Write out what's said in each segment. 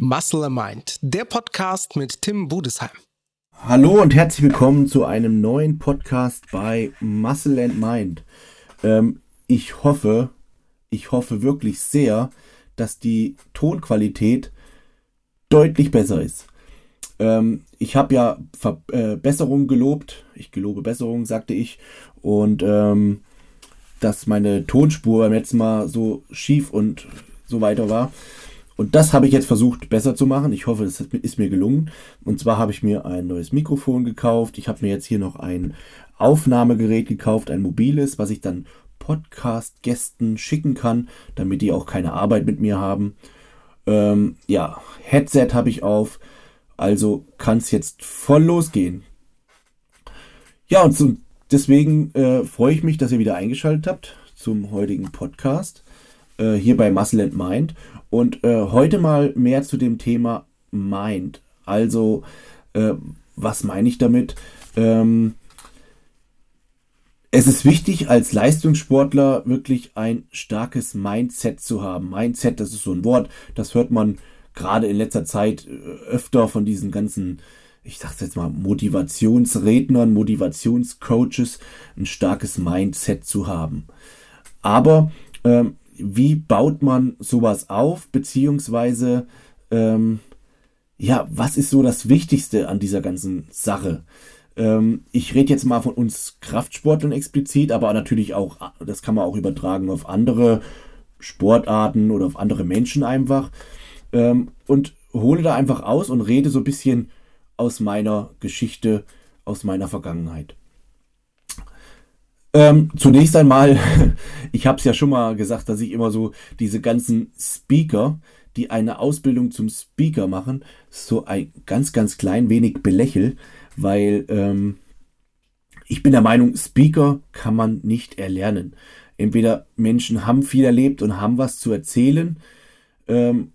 Muscle and Mind, der Podcast mit Tim Budesheim. Hallo und herzlich willkommen zu einem neuen Podcast bei Muscle and Mind. Ähm, ich hoffe, ich hoffe wirklich sehr, dass die Tonqualität deutlich besser ist. Ähm, ich habe ja Verbesserungen äh, gelobt. Ich gelobe Besserungen, sagte ich. Und ähm, dass meine Tonspur beim letzten Mal so schief und so weiter war. Und das habe ich jetzt versucht besser zu machen. Ich hoffe, es ist mir gelungen. Und zwar habe ich mir ein neues Mikrofon gekauft. Ich habe mir jetzt hier noch ein Aufnahmegerät gekauft, ein mobiles, was ich dann Podcast-Gästen schicken kann, damit die auch keine Arbeit mit mir haben. Ähm, ja, Headset habe ich auf. Also kann es jetzt voll losgehen. Ja, und zum, deswegen äh, freue ich mich, dass ihr wieder eingeschaltet habt zum heutigen Podcast äh, hier bei Muscle and Mind. Und äh, heute mal mehr zu dem Thema Mind. Also, äh, was meine ich damit? Ähm, es ist wichtig, als Leistungssportler wirklich ein starkes Mindset zu haben. Mindset, das ist so ein Wort, das hört man gerade in letzter Zeit äh, öfter von diesen ganzen, ich sag's jetzt mal, Motivationsrednern, Motivationscoaches, ein starkes Mindset zu haben. Aber ähm, wie baut man sowas auf, beziehungsweise ähm, ja, was ist so das Wichtigste an dieser ganzen Sache? Ähm, ich rede jetzt mal von uns Kraftsportlern explizit, aber natürlich auch, das kann man auch übertragen auf andere Sportarten oder auf andere Menschen einfach. Ähm, und hole da einfach aus und rede so ein bisschen aus meiner Geschichte, aus meiner Vergangenheit. Ähm, zunächst einmal, ich habe es ja schon mal gesagt, dass ich immer so diese ganzen Speaker, die eine Ausbildung zum Speaker machen, so ein ganz, ganz klein wenig belächel, weil ähm, ich bin der Meinung, Speaker kann man nicht erlernen. Entweder Menschen haben viel erlebt und haben was zu erzählen ähm,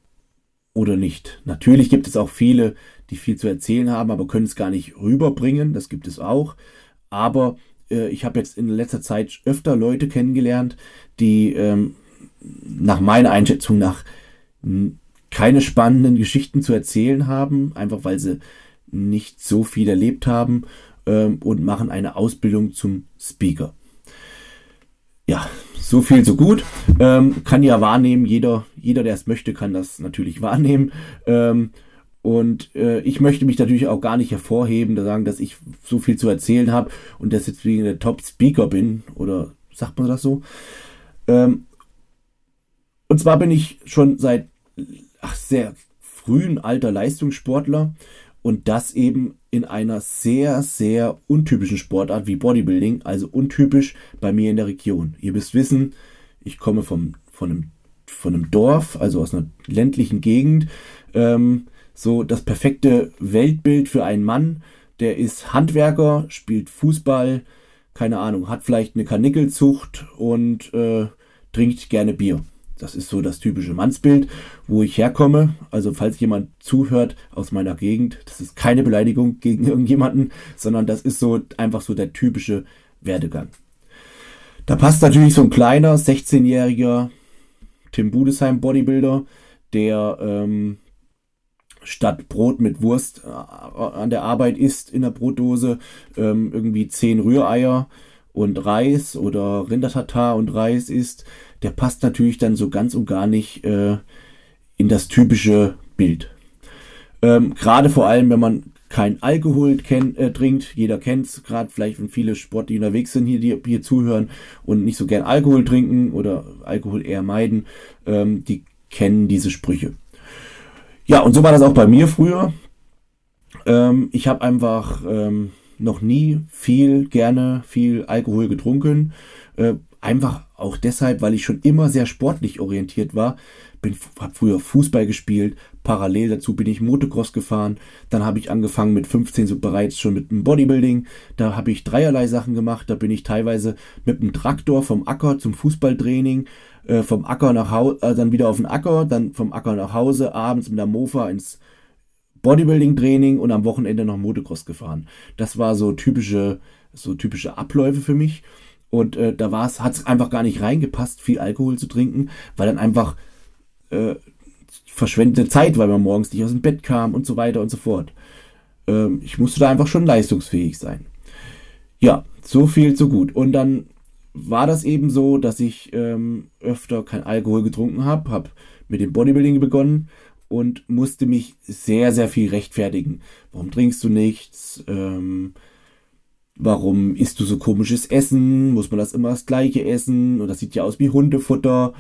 oder nicht. Natürlich gibt es auch viele, die viel zu erzählen haben, aber können es gar nicht rüberbringen. Das gibt es auch. Aber äh, ich habe jetzt in letzter Zeit öfter Leute kennengelernt, die ähm, nach meiner Einschätzung nach keine spannenden Geschichten zu erzählen haben, einfach weil sie nicht so viel erlebt haben ähm, und machen eine Ausbildung zum Speaker. Ja, so viel, so gut. Ähm, kann ja wahrnehmen, jeder, jeder, der es möchte, kann das natürlich wahrnehmen. Ähm, und äh, ich möchte mich natürlich auch gar nicht hervorheben, sagen, dass ich so viel zu erzählen habe und dass jetzt wegen der Top-Speaker bin. Oder sagt man das so? Ähm, und zwar bin ich schon seit ach, sehr frühen Alter Leistungssportler und das eben in einer sehr, sehr untypischen Sportart wie Bodybuilding, also untypisch bei mir in der Region. Ihr müsst wissen, ich komme vom, von, einem, von einem Dorf, also aus einer ländlichen Gegend. Ähm, so das perfekte Weltbild für einen Mann. Der ist Handwerker, spielt Fußball, keine Ahnung, hat vielleicht eine Karnickelzucht und äh, trinkt gerne Bier. Das ist so das typische Mannsbild, wo ich herkomme. Also falls jemand zuhört aus meiner Gegend, das ist keine Beleidigung gegen irgendjemanden, sondern das ist so einfach so der typische Werdegang. Da passt natürlich so ein kleiner 16-jähriger Tim Budesheim Bodybuilder, der ähm, statt Brot mit Wurst äh, an der Arbeit isst in der Brotdose, ähm, irgendwie zehn Rühreier und Reis oder Rindertatar und Reis isst, der passt natürlich dann so ganz und gar nicht äh, in das typische Bild. Ähm, gerade vor allem, wenn man kein Alkohol kenn, äh, trinkt, jeder kennt es, gerade vielleicht wenn viele Sport, die unterwegs sind, hier, die hier zuhören und nicht so gern Alkohol trinken oder Alkohol eher meiden, ähm, die kennen diese Sprüche. Ja, und so war das auch bei mir früher. Ähm, ich habe einfach ähm, noch nie viel, gerne viel Alkohol getrunken. Äh, einfach auch deshalb, weil ich schon immer sehr sportlich orientiert war. Bin, habe früher Fußball gespielt, parallel dazu bin ich Motocross gefahren. Dann habe ich angefangen mit 15 so bereits schon mit dem Bodybuilding. Da habe ich dreierlei Sachen gemacht. Da bin ich teilweise mit dem Traktor vom Acker zum Fußballtraining äh, vom Acker nach Hause, äh, dann wieder auf den Acker, dann vom Acker nach Hause, abends mit der Mofa ins Bodybuilding-Training und am Wochenende noch Motocross gefahren. Das war so typische, so typische Abläufe für mich. Und äh, da hat es einfach gar nicht reingepasst, viel Alkohol zu trinken, weil dann einfach äh, verschwendete Zeit, weil man morgens nicht aus dem Bett kam und so weiter und so fort. Ähm, ich musste da einfach schon leistungsfähig sein. Ja, so viel, so gut. Und dann war das eben so, dass ich ähm, öfter kein Alkohol getrunken habe, habe mit dem Bodybuilding begonnen und musste mich sehr, sehr viel rechtfertigen. Warum trinkst du nichts? Ähm, warum isst du so komisches Essen? Muss man das immer das gleiche essen? Und das sieht ja aus wie Hundefutter.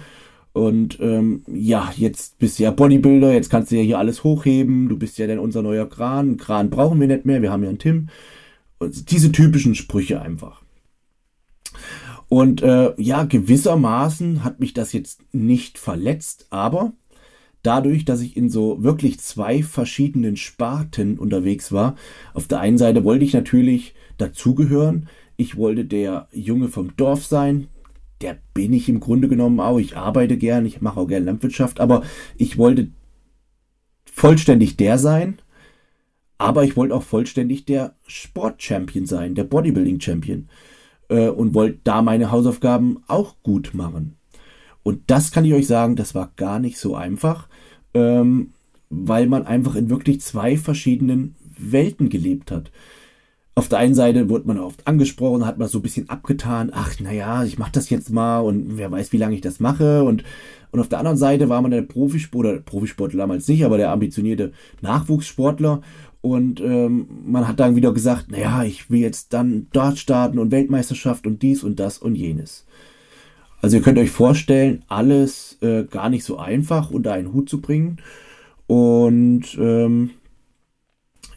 Und ähm, ja, jetzt bist du ja Bodybuilder, jetzt kannst du ja hier alles hochheben, du bist ja dann unser neuer Kran. Kran brauchen wir nicht mehr, wir haben ja einen Tim. Und diese typischen Sprüche einfach. Und äh, ja, gewissermaßen hat mich das jetzt nicht verletzt, aber dadurch, dass ich in so wirklich zwei verschiedenen Sparten unterwegs war, auf der einen Seite wollte ich natürlich dazugehören, ich wollte der Junge vom Dorf sein, der bin ich im Grunde genommen auch. Ich arbeite gern, ich mache auch gern Landwirtschaft, aber ich wollte vollständig der sein, aber ich wollte auch vollständig der Sport-Champion sein, der Bodybuilding-Champion äh, und wollte da meine Hausaufgaben auch gut machen. Und das kann ich euch sagen, das war gar nicht so einfach, ähm, weil man einfach in wirklich zwei verschiedenen Welten gelebt hat auf der einen Seite wurde man oft angesprochen, hat man so ein bisschen abgetan, ach naja, ich mache das jetzt mal und wer weiß, wie lange ich das mache. Und, und auf der anderen Seite war man der Profisportler, Profisportler damals nicht, aber der ambitionierte Nachwuchssportler. Und ähm, man hat dann wieder gesagt, naja, ich will jetzt dann dort starten und Weltmeisterschaft und dies und das und jenes. Also ihr könnt euch vorstellen, alles äh, gar nicht so einfach unter einen Hut zu bringen. Und ähm,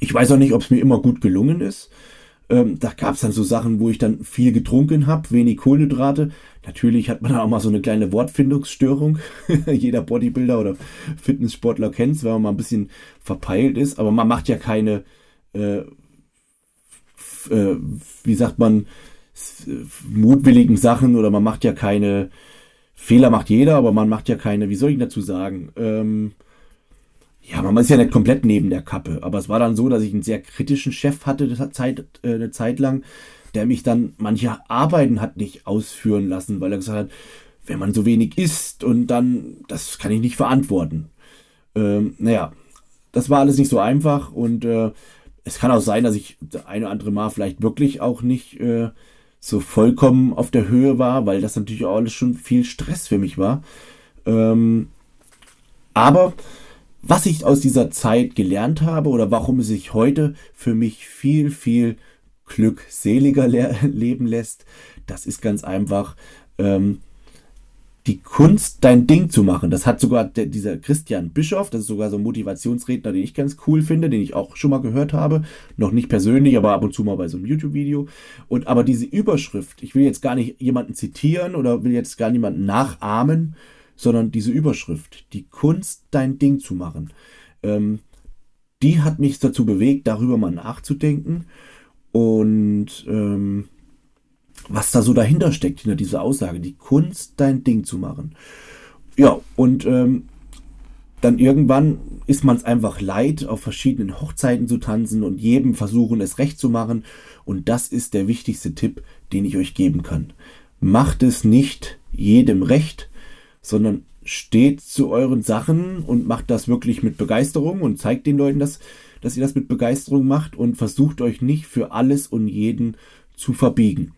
ich weiß auch nicht, ob es mir immer gut gelungen ist. Ähm, da gab es dann so Sachen, wo ich dann viel getrunken habe, wenig Kohlenhydrate. Natürlich hat man da auch mal so eine kleine Wortfindungsstörung. Jeder Bodybuilder oder Fitnesssportler kennt es, wenn man mal ein bisschen verpeilt ist. Aber man macht ja keine, äh, äh, wie sagt man, mutwilligen Sachen oder man macht ja keine Fehler macht jeder, aber man macht ja keine, wie soll ich dazu sagen? Ähm, ja, man ist ja nicht komplett neben der Kappe, aber es war dann so, dass ich einen sehr kritischen Chef hatte eine Zeit, äh, eine Zeit lang, der mich dann manche Arbeiten hat nicht ausführen lassen, weil er gesagt hat, wenn man so wenig isst und dann, das kann ich nicht verantworten. Ähm, naja, das war alles nicht so einfach und äh, es kann auch sein, dass ich eine oder andere Mal vielleicht wirklich auch nicht äh, so vollkommen auf der Höhe war, weil das natürlich auch alles schon viel Stress für mich war. Ähm, aber was ich aus dieser Zeit gelernt habe oder warum es sich heute für mich viel, viel glückseliger le leben lässt, das ist ganz einfach ähm, die Kunst, dein Ding zu machen. Das hat sogar der, dieser Christian Bischof, das ist sogar so ein Motivationsredner, den ich ganz cool finde, den ich auch schon mal gehört habe. Noch nicht persönlich, aber ab und zu mal bei so einem YouTube-Video. Und aber diese Überschrift, ich will jetzt gar nicht jemanden zitieren oder will jetzt gar niemanden nachahmen, sondern diese Überschrift, die Kunst, dein Ding zu machen, ähm, die hat mich dazu bewegt, darüber mal nachzudenken und ähm, was da so dahinter steckt, hinter dieser Aussage, die Kunst, dein Ding zu machen. Ja, und ähm, dann irgendwann ist man es einfach leid, auf verschiedenen Hochzeiten zu tanzen und jedem versuchen, es recht zu machen. Und das ist der wichtigste Tipp, den ich euch geben kann. Macht es nicht jedem recht, sondern steht zu euren Sachen und macht das wirklich mit Begeisterung und zeigt den Leuten, dass, dass ihr das mit Begeisterung macht und versucht euch nicht für alles und jeden zu verbiegen.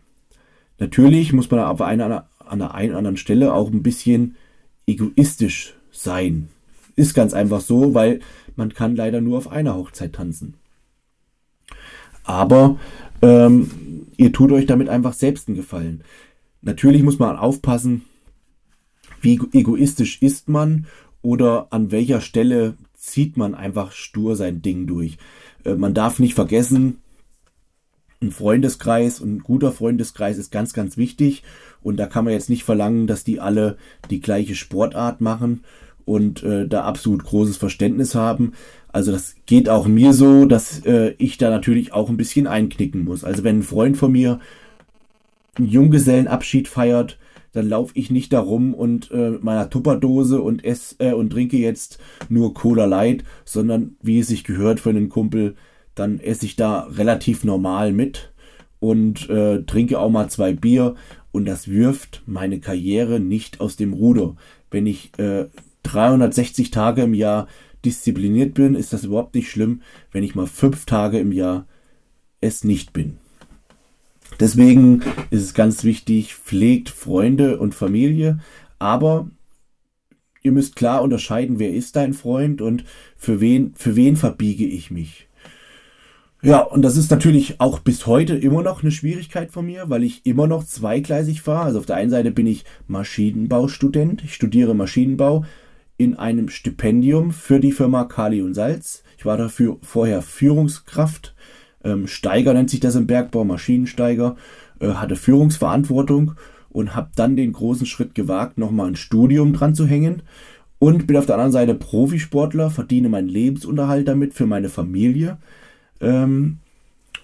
Natürlich muss man auf einer, an der einen oder anderen Stelle auch ein bisschen egoistisch sein. Ist ganz einfach so, weil man kann leider nur auf einer Hochzeit tanzen. Aber ähm, ihr tut euch damit einfach selbst einen Gefallen. Natürlich muss man aufpassen, wie egoistisch ist man oder an welcher Stelle zieht man einfach stur sein Ding durch. Äh, man darf nicht vergessen, ein Freundeskreis und ein guter Freundeskreis ist ganz, ganz wichtig. Und da kann man jetzt nicht verlangen, dass die alle die gleiche Sportart machen und äh, da absolut großes Verständnis haben. Also das geht auch mir so, dass äh, ich da natürlich auch ein bisschen einknicken muss. Also wenn ein Freund von mir einen Junggesellenabschied feiert, dann laufe ich nicht darum und äh, mit meiner Tupperdose und ess äh, und trinke jetzt nur Cola Light, sondern wie es sich gehört für einen Kumpel, dann esse ich da relativ normal mit und äh, trinke auch mal zwei Bier und das wirft meine Karriere nicht aus dem Ruder. Wenn ich äh, 360 Tage im Jahr diszipliniert bin, ist das überhaupt nicht schlimm, wenn ich mal fünf Tage im Jahr es nicht bin. Deswegen ist es ganz wichtig, pflegt Freunde und Familie, aber ihr müsst klar unterscheiden, wer ist dein Freund und für wen, für wen verbiege ich mich. Ja, und das ist natürlich auch bis heute immer noch eine Schwierigkeit von mir, weil ich immer noch zweigleisig fahre. Also auf der einen Seite bin ich Maschinenbaustudent, ich studiere Maschinenbau in einem Stipendium für die Firma Kali und Salz. Ich war dafür vorher Führungskraft, ähm, Steiger nennt sich das im Bergbau, Maschinensteiger, äh, hatte Führungsverantwortung und habe dann den großen Schritt gewagt, nochmal ein Studium dran zu hängen und bin auf der anderen Seite Profisportler, verdiene meinen Lebensunterhalt damit für meine Familie. Ähm,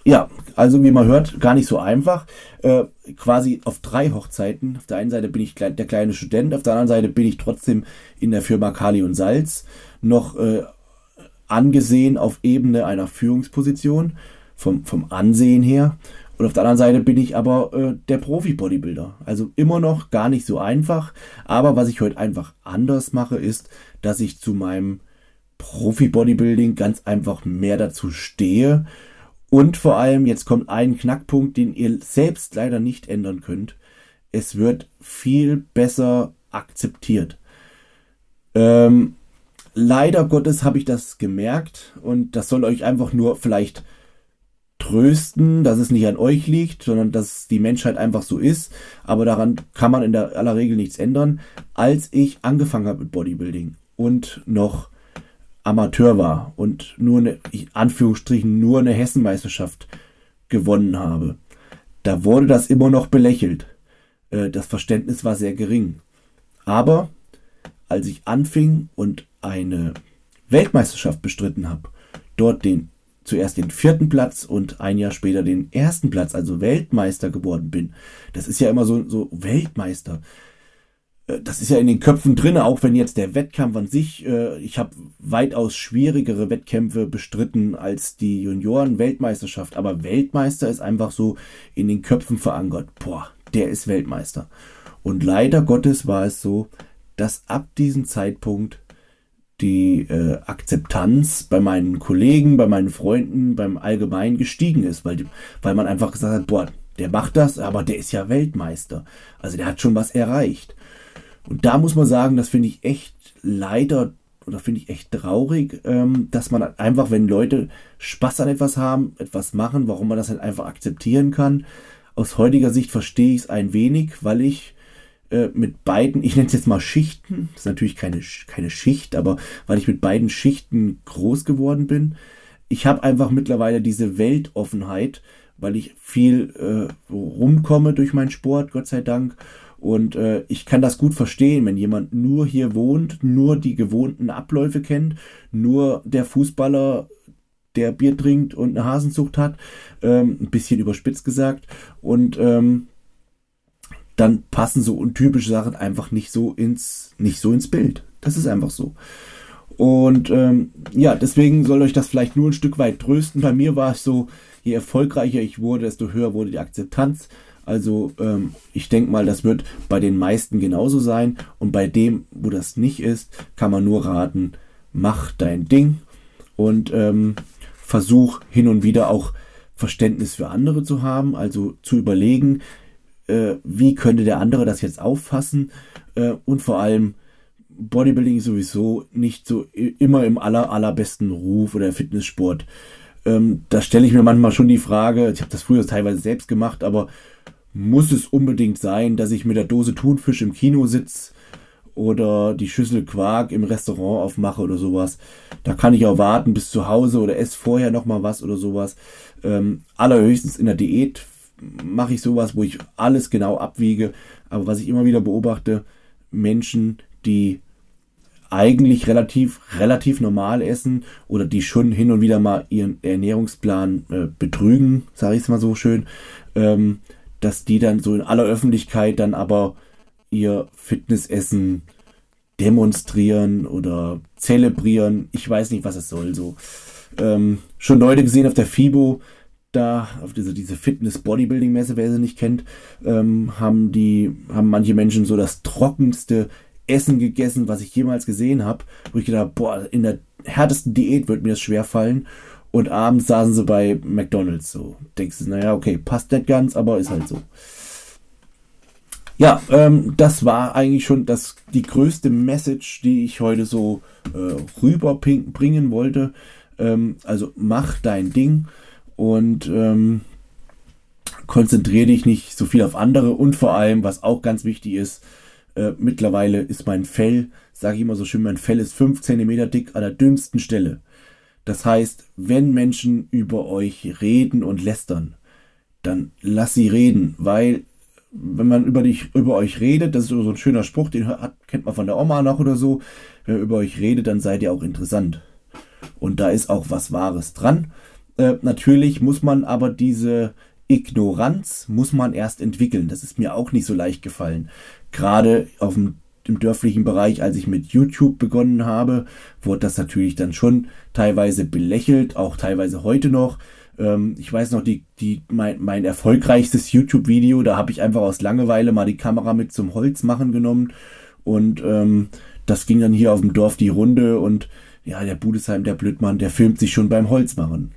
ja, also wie man hört, gar nicht so einfach. Äh, quasi auf drei Hochzeiten. Auf der einen Seite bin ich der kleine Student, auf der anderen Seite bin ich trotzdem in der Firma Kali und Salz noch äh, angesehen auf Ebene einer Führungsposition vom, vom Ansehen her. Und auf der anderen Seite bin ich aber äh, der Profi-Bodybuilder. Also immer noch gar nicht so einfach. Aber was ich heute einfach anders mache, ist, dass ich zu meinem Profi-Bodybuilding ganz einfach mehr dazu stehe und vor allem, jetzt kommt ein Knackpunkt, den ihr selbst leider nicht ändern könnt. Es wird viel besser akzeptiert. Ähm, leider Gottes habe ich das gemerkt und das soll euch einfach nur vielleicht trösten, dass es nicht an euch liegt, sondern dass die Menschheit einfach so ist. Aber daran kann man in der aller Regel nichts ändern. Als ich angefangen habe mit Bodybuilding und noch Amateur war und nur eine, Anführungsstrichen, nur eine Hessenmeisterschaft gewonnen habe, da wurde das immer noch belächelt. Äh, das Verständnis war sehr gering. Aber als ich anfing und eine Weltmeisterschaft bestritten habe, dort den zuerst den vierten Platz und ein Jahr später den ersten Platz, also Weltmeister geworden bin. Das ist ja immer so, so Weltmeister. Äh, das ist ja in den Köpfen drin, auch wenn jetzt der Wettkampf an sich, äh, ich habe weitaus schwierigere Wettkämpfe bestritten als die Junioren-Weltmeisterschaft, aber Weltmeister ist einfach so in den Köpfen verankert. Boah, der ist Weltmeister. Und leider Gottes war es so, dass ab diesem Zeitpunkt die äh, Akzeptanz bei meinen Kollegen, bei meinen Freunden, beim Allgemeinen gestiegen ist, weil, weil man einfach gesagt hat, boah, der macht das, aber der ist ja Weltmeister. Also der hat schon was erreicht. Und da muss man sagen, das finde ich echt leider oder finde ich echt traurig, ähm, dass man einfach, wenn Leute Spaß an etwas haben, etwas machen, warum man das halt einfach akzeptieren kann. Aus heutiger Sicht verstehe ich es ein wenig, weil ich äh, mit beiden, ich nenne es jetzt mal Schichten, das ist natürlich keine, keine Schicht, aber weil ich mit beiden Schichten groß geworden bin. Ich habe einfach mittlerweile diese Weltoffenheit, weil ich viel äh, rumkomme durch meinen Sport, Gott sei Dank und äh, ich kann das gut verstehen, wenn jemand nur hier wohnt, nur die gewohnten Abläufe kennt, nur der Fußballer, der Bier trinkt und eine Hasenzucht hat, ähm, ein bisschen überspitzt gesagt. Und ähm, dann passen so untypische Sachen einfach nicht so ins, nicht so ins Bild. Das ist einfach so. Und ähm, ja, deswegen soll euch das vielleicht nur ein Stück weit trösten. Bei mir war es so, je erfolgreicher ich wurde, desto höher wurde die Akzeptanz. Also ähm, ich denke mal, das wird bei den meisten genauso sein. Und bei dem, wo das nicht ist, kann man nur raten, mach dein Ding und ähm, versuch hin und wieder auch Verständnis für andere zu haben. Also zu überlegen, äh, wie könnte der andere das jetzt auffassen. Äh, und vor allem, Bodybuilding ist sowieso nicht so immer im aller, allerbesten Ruf oder Fitnesssport. Ähm, da stelle ich mir manchmal schon die Frage, ich habe das früher teilweise selbst gemacht, aber muss es unbedingt sein, dass ich mit der Dose Thunfisch im Kino sitze oder die Schüssel Quark im Restaurant aufmache oder sowas. Da kann ich auch warten bis zu Hause oder esse vorher noch mal was oder sowas. Ähm, allerhöchstens in der Diät mache ich sowas, wo ich alles genau abwiege. Aber was ich immer wieder beobachte, Menschen, die eigentlich relativ, relativ normal essen oder die schon hin und wieder mal ihren Ernährungsplan äh, betrügen, sage ich es mal so schön, ähm, dass die dann so in aller Öffentlichkeit dann aber ihr Fitnessessen demonstrieren oder zelebrieren. Ich weiß nicht, was es soll. So ähm, schon Leute gesehen auf der FIBO, da auf diese, diese Fitness-Bodybuilding-Messe, wer sie nicht kennt, ähm, haben die haben manche Menschen so das trockenste Essen gegessen, was ich jemals gesehen habe, wo ich gedacht boah, in der härtesten Diät wird mir das schwer fallen. Und abends saßen sie bei McDonalds so. Denkst du, naja, okay, passt nicht ganz, aber ist halt so. Ja, ähm, das war eigentlich schon das, die größte Message, die ich heute so äh, rüberbringen wollte. Ähm, also mach dein Ding und ähm, konzentriere dich nicht so viel auf andere und vor allem, was auch ganz wichtig ist, äh, mittlerweile ist mein Fell, sage ich immer so schön, mein Fell ist 5 cm dick an der dünnsten Stelle. Das heißt, wenn Menschen über euch reden und lästern, dann lass sie reden, weil wenn man über dich, über euch redet, das ist so ein schöner Spruch, den hat, kennt man von der Oma noch oder so. Wenn man über euch redet, dann seid ihr auch interessant. Und da ist auch was Wahres dran. Äh, natürlich muss man aber diese Ignoranz muss man erst entwickeln. Das ist mir auch nicht so leicht gefallen. Gerade auf dem im dörflichen Bereich, als ich mit YouTube begonnen habe, wurde das natürlich dann schon teilweise belächelt, auch teilweise heute noch. Ähm, ich weiß noch, die, die, mein, mein erfolgreichstes YouTube-Video, da habe ich einfach aus Langeweile mal die Kamera mit zum Holz machen genommen und ähm, das ging dann hier auf dem Dorf die Runde und ja, der Budesheim, der Blödmann, der filmt sich schon beim Holzmachen.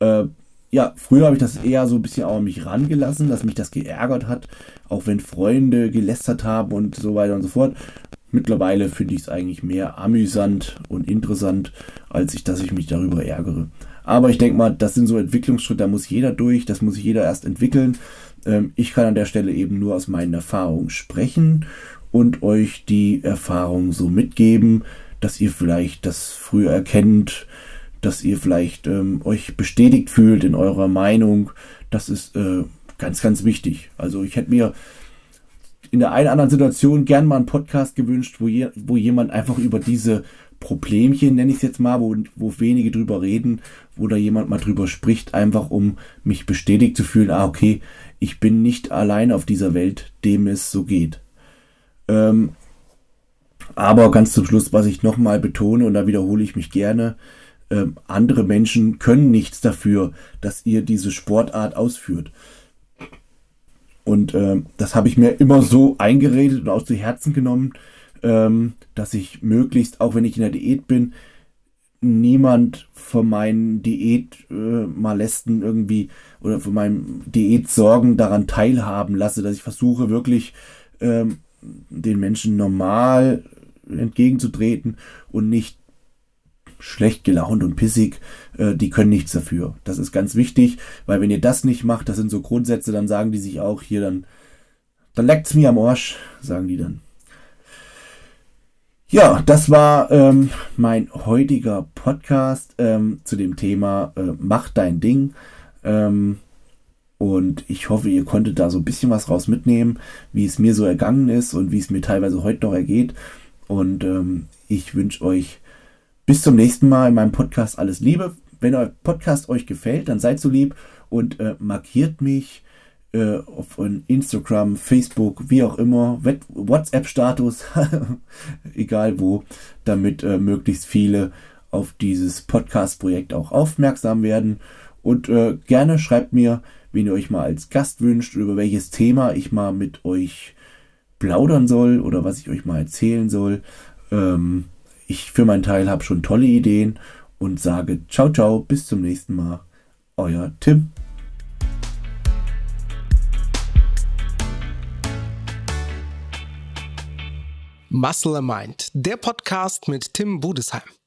Äh, ja, früher habe ich das eher so ein bisschen auch an mich rangelassen, dass mich das geärgert hat, auch wenn Freunde gelästert haben und so weiter und so fort. Mittlerweile finde ich es eigentlich mehr amüsant und interessant, als ich, dass ich mich darüber ärgere. Aber ich denke mal, das sind so Entwicklungsschritte, da muss jeder durch, das muss jeder erst entwickeln. Ähm, ich kann an der Stelle eben nur aus meinen Erfahrungen sprechen und euch die Erfahrung so mitgeben, dass ihr vielleicht das früher erkennt, dass ihr vielleicht ähm, euch bestätigt fühlt in eurer Meinung. Das ist äh, ganz, ganz wichtig. Also ich hätte mir in der einen oder anderen Situation gern mal einen Podcast gewünscht, wo, je, wo jemand einfach über diese Problemchen, nenne ich es jetzt mal, wo, wo wenige drüber reden, wo da jemand mal drüber spricht, einfach um mich bestätigt zu fühlen, ah, okay, ich bin nicht allein auf dieser Welt, dem es so geht. Ähm, aber ganz zum Schluss, was ich nochmal betone, und da wiederhole ich mich gerne, äh, andere Menschen können nichts dafür, dass ihr diese Sportart ausführt. Und äh, das habe ich mir immer so eingeredet und aus zu Herzen genommen, ähm, dass ich möglichst, auch wenn ich in der Diät bin, niemand von meinen Diätmolesten äh, irgendwie oder von meinen Diätsorgen daran teilhaben lasse, dass ich versuche wirklich ähm, den Menschen normal entgegenzutreten und nicht schlecht gelaunt und pissig, äh, die können nichts dafür. Das ist ganz wichtig, weil wenn ihr das nicht macht, das sind so Grundsätze, dann sagen die sich auch hier dann, dann leckt's mir am Arsch, sagen die dann. Ja, das war ähm, mein heutiger Podcast ähm, zu dem Thema äh, Mach dein Ding. Ähm, und ich hoffe, ihr konntet da so ein bisschen was raus mitnehmen, wie es mir so ergangen ist und wie es mir teilweise heute noch ergeht. Und ähm, ich wünsche euch bis zum nächsten Mal in meinem Podcast alles Liebe. Wenn euer Podcast euch gefällt, dann seid so lieb und äh, markiert mich äh, auf Instagram, Facebook, wie auch immer, WhatsApp-Status, egal wo, damit äh, möglichst viele auf dieses Podcast-Projekt auch aufmerksam werden. Und äh, gerne schreibt mir, wen ihr euch mal als Gast wünscht, über welches Thema ich mal mit euch plaudern soll oder was ich euch mal erzählen soll. Ähm, ich für meinen Teil habe schon tolle Ideen und sage ciao, ciao, bis zum nächsten Mal. Euer Tim. Muscle Mind, der Podcast mit Tim Budesheim.